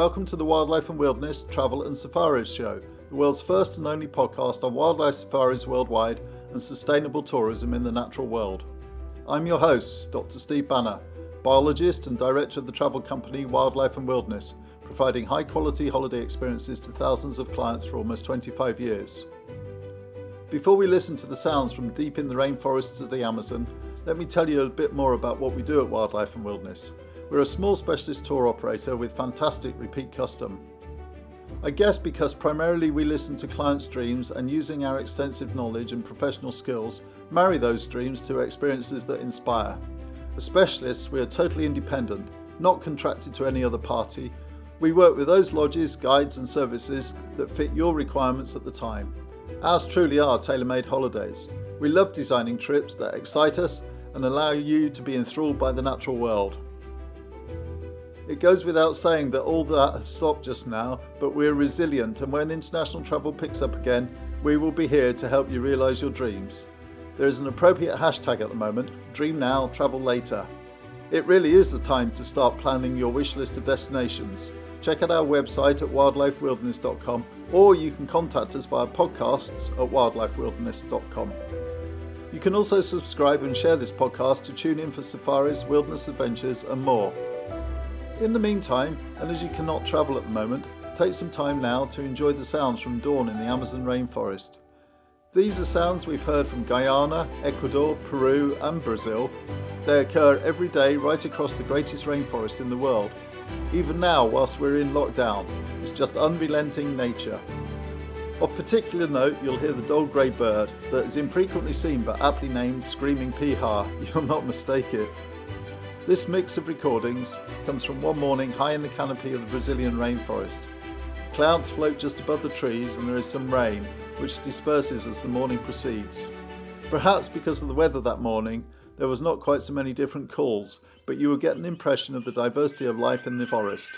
welcome to the Wildlife and Wilderness Travel and Safaris Show, the world's first and only podcast on wildlife safaris worldwide and sustainable tourism in the natural world. I'm your host, Dr. Steve Banner, biologist and director of the travel company Wildlife and Wilderness, providing high quality holiday experiences to thousands of clients for almost 25 years. Before we listen to the sounds from deep in the rainforests of the Amazon, let me tell you a bit more about what we do at Wildlife and Wilderness. We're a small specialist tour operator with fantastic repeat custom. I guess because primarily we listen to clients' dreams and using our extensive knowledge and professional skills, marry those dreams to experiences that inspire. As specialists, we are totally independent, not contracted to any other party. We work with those lodges, guides, and services that fit your requirements at the time. Ours truly are tailor made holidays. We love designing trips that excite us and allow you to be enthralled by the natural world. It goes without saying that all that has stopped just now, but we're resilient, and when international travel picks up again, we will be here to help you realise your dreams. There is an appropriate hashtag at the moment Dream Now, Travel Later. It really is the time to start planning your wish list of destinations. Check out our website at wildlifewilderness.com or you can contact us via podcasts at wildlifewilderness.com. You can also subscribe and share this podcast to tune in for safaris, wilderness adventures, and more. In the meantime, and as you cannot travel at the moment, take some time now to enjoy the sounds from dawn in the Amazon rainforest. These are sounds we've heard from Guyana, Ecuador, Peru, and Brazil. They occur every day right across the greatest rainforest in the world. Even now, whilst we're in lockdown, it's just unrelenting nature. Of particular note, you'll hear the dull grey bird that is infrequently seen but aptly named Screaming Piha. You'll not mistake it. This mix of recordings comes from one morning high in the canopy of the Brazilian rainforest. Clouds float just above the trees and there is some rain, which disperses as the morning proceeds. Perhaps because of the weather that morning, there was not quite so many different calls, but you will get an impression of the diversity of life in the forest.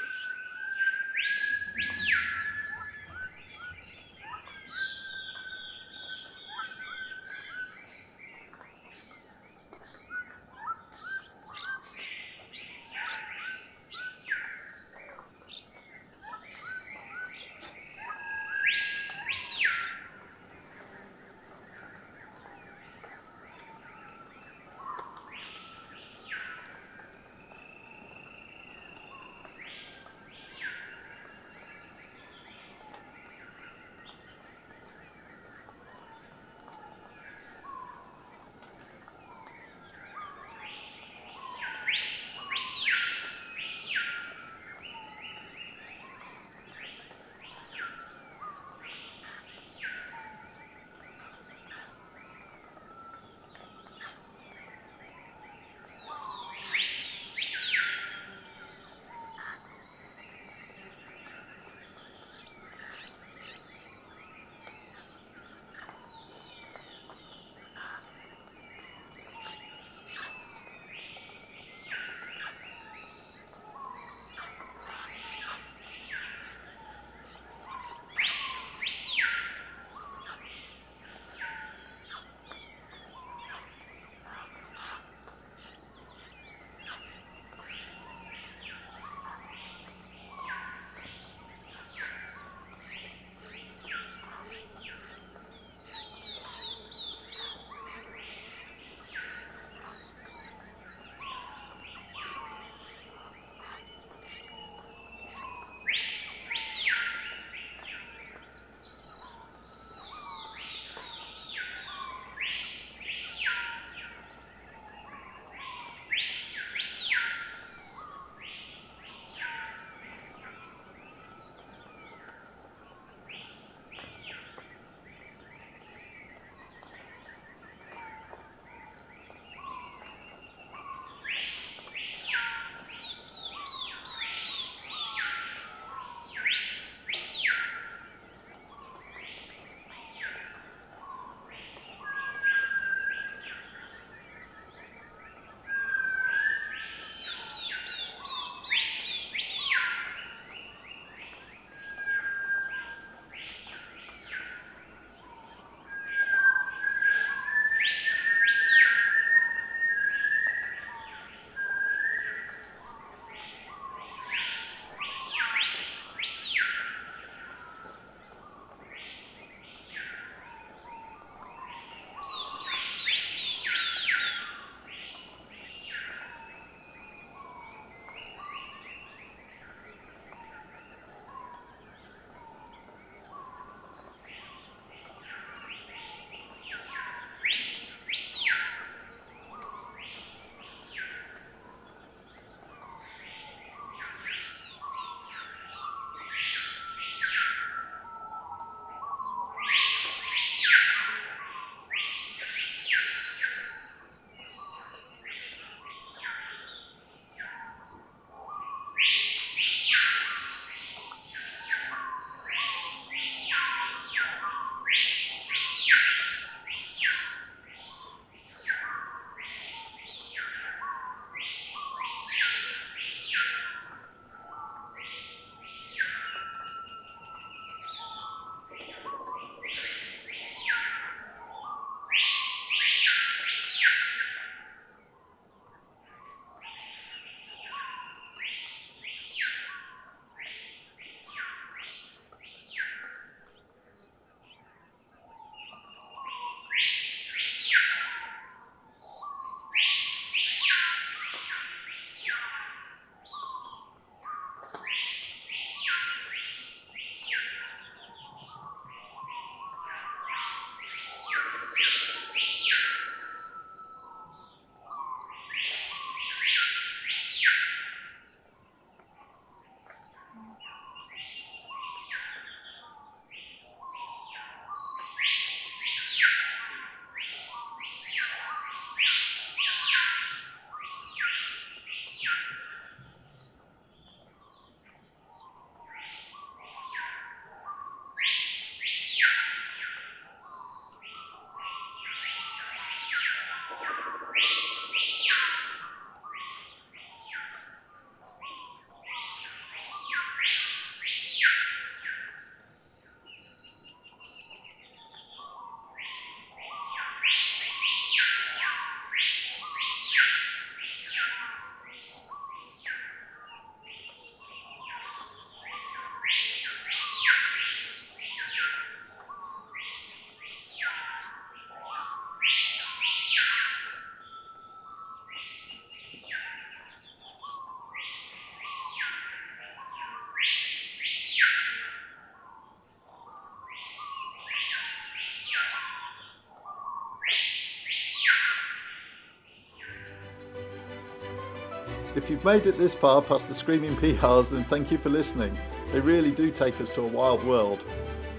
If you've made it this far past the screaming pihas, then thank you for listening. They really do take us to a wild world.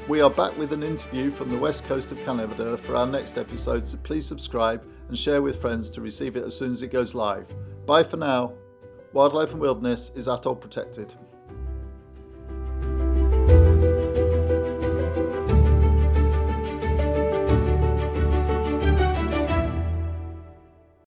We are back with an interview from the west coast of Canada for our next episode, so please subscribe and share with friends to receive it as soon as it goes live. Bye for now. Wildlife and Wilderness is ATOL protected.